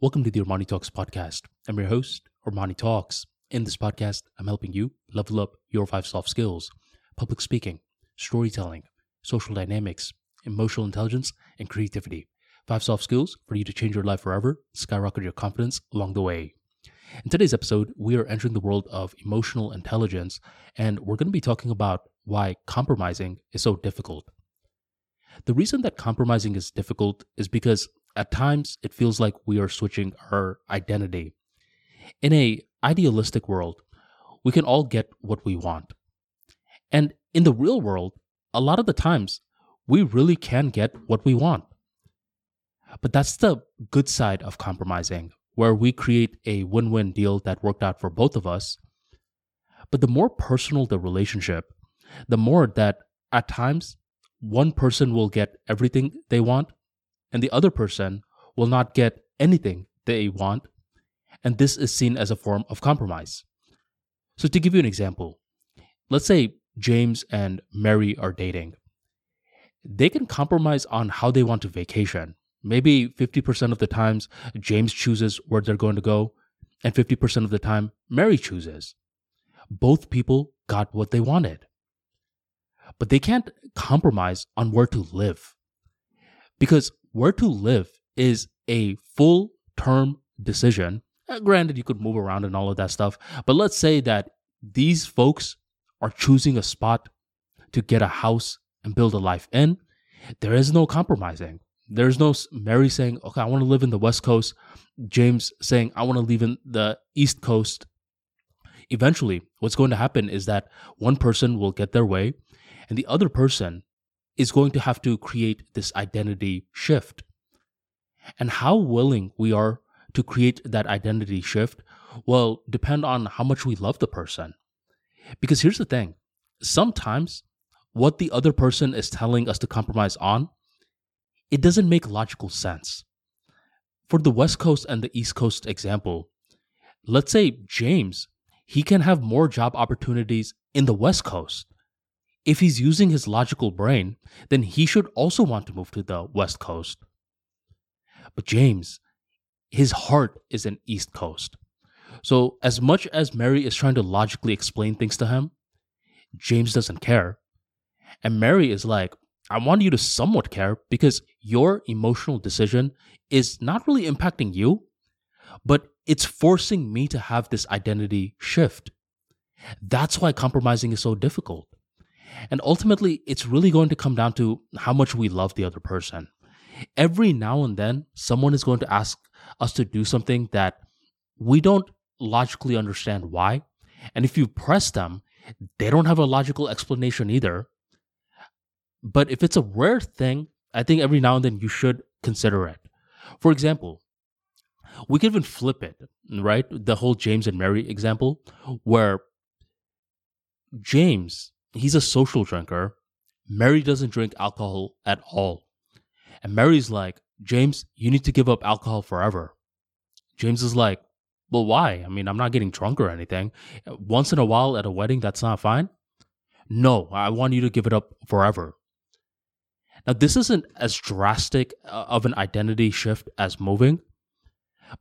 Welcome to the Armani Talks podcast. I'm your host, Armani Talks. In this podcast, I'm helping you level up your five soft skills public speaking, storytelling, social dynamics, emotional intelligence, and creativity. Five soft skills for you to change your life forever, skyrocket your confidence along the way. In today's episode, we are entering the world of emotional intelligence, and we're going to be talking about why compromising is so difficult. The reason that compromising is difficult is because at times it feels like we are switching our identity. In a idealistic world, we can all get what we want. And in the real world, a lot of the times we really can get what we want. But that's the good side of compromising, where we create a win win deal that worked out for both of us. But the more personal the relationship, the more that at times one person will get everything they want and the other person will not get anything they want. And this is seen as a form of compromise. So, to give you an example, let's say James and Mary are dating. They can compromise on how they want to vacation. Maybe 50% of the times, James chooses where they're going to go, and 50% of the time, Mary chooses. Both people got what they wanted. But they can't compromise on where to live. Because where to live is a full term decision. Uh, granted, you could move around and all of that stuff, but let's say that these folks are choosing a spot to get a house and build a life in. There is no compromising. There's no Mary saying, okay, I want to live in the West Coast. James saying, I want to live in the East Coast. Eventually, what's going to happen is that one person will get their way and the other person is going to have to create this identity shift. And how willing we are to create that identity shift will depend on how much we love the person. Because here's the thing sometimes what the other person is telling us to compromise on, it doesn't make logical sense. For the West Coast and the East Coast example, let's say James, he can have more job opportunities in the West Coast if he's using his logical brain, then he should also want to move to the West Coast. But James, his heart is in East Coast. So, as much as Mary is trying to logically explain things to him, James doesn't care. And Mary is like, I want you to somewhat care because your emotional decision is not really impacting you, but it's forcing me to have this identity shift. That's why compromising is so difficult. And ultimately, it's really going to come down to how much we love the other person. Every now and then, someone is going to ask us to do something that we don't logically understand why. And if you press them, they don't have a logical explanation either. But if it's a rare thing, I think every now and then you should consider it. For example, we could even flip it, right? The whole James and Mary example, where James he's a social drinker. Mary doesn't drink alcohol at all. And Mary's like, James, you need to give up alcohol forever. James is like, well, why? I mean, I'm not getting drunk or anything. Once in a while at a wedding, that's not fine. No, I want you to give it up forever. Now, this isn't as drastic uh, of an identity shift as moving,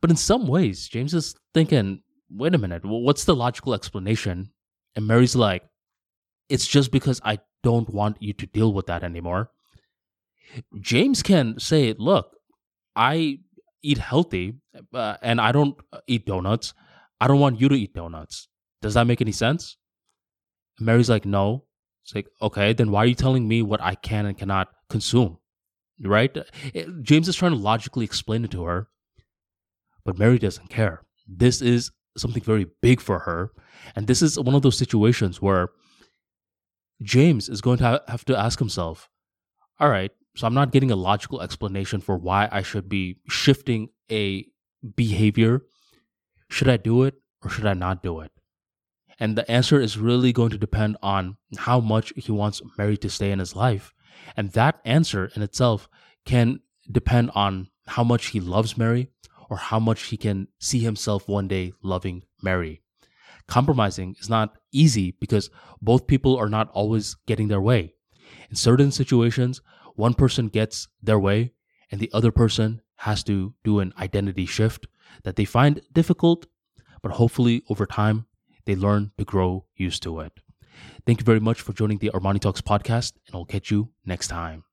but in some ways, James is thinking, wait a minute, what's the logical explanation? And Mary's like, it's just because I don't want you to deal with that anymore. James can say, look, I eat healthy uh, and I don't eat donuts. I don't want you to eat donuts. Does that make any sense? Mary's like, no. It's like, okay, then why are you telling me what I can and cannot consume? Right? James is trying to logically explain it to her, but Mary doesn't care. This is something very big for her. And this is one of those situations where James is going to have to ask himself, all right, so I'm not getting a logical explanation for why I should be shifting a behavior. Should I do it or should I not do it? And the answer is really going to depend on how much he wants Mary to stay in his life. And that answer in itself can depend on how much he loves Mary or how much he can see himself one day loving Mary compromising is not easy because both people are not always getting their way. In certain situations, one person gets their way and the other person has to do an identity shift that they find difficult, but hopefully over time they learn to grow used to it. Thank you very much for joining the Armani Talks podcast, and I'll catch you next time.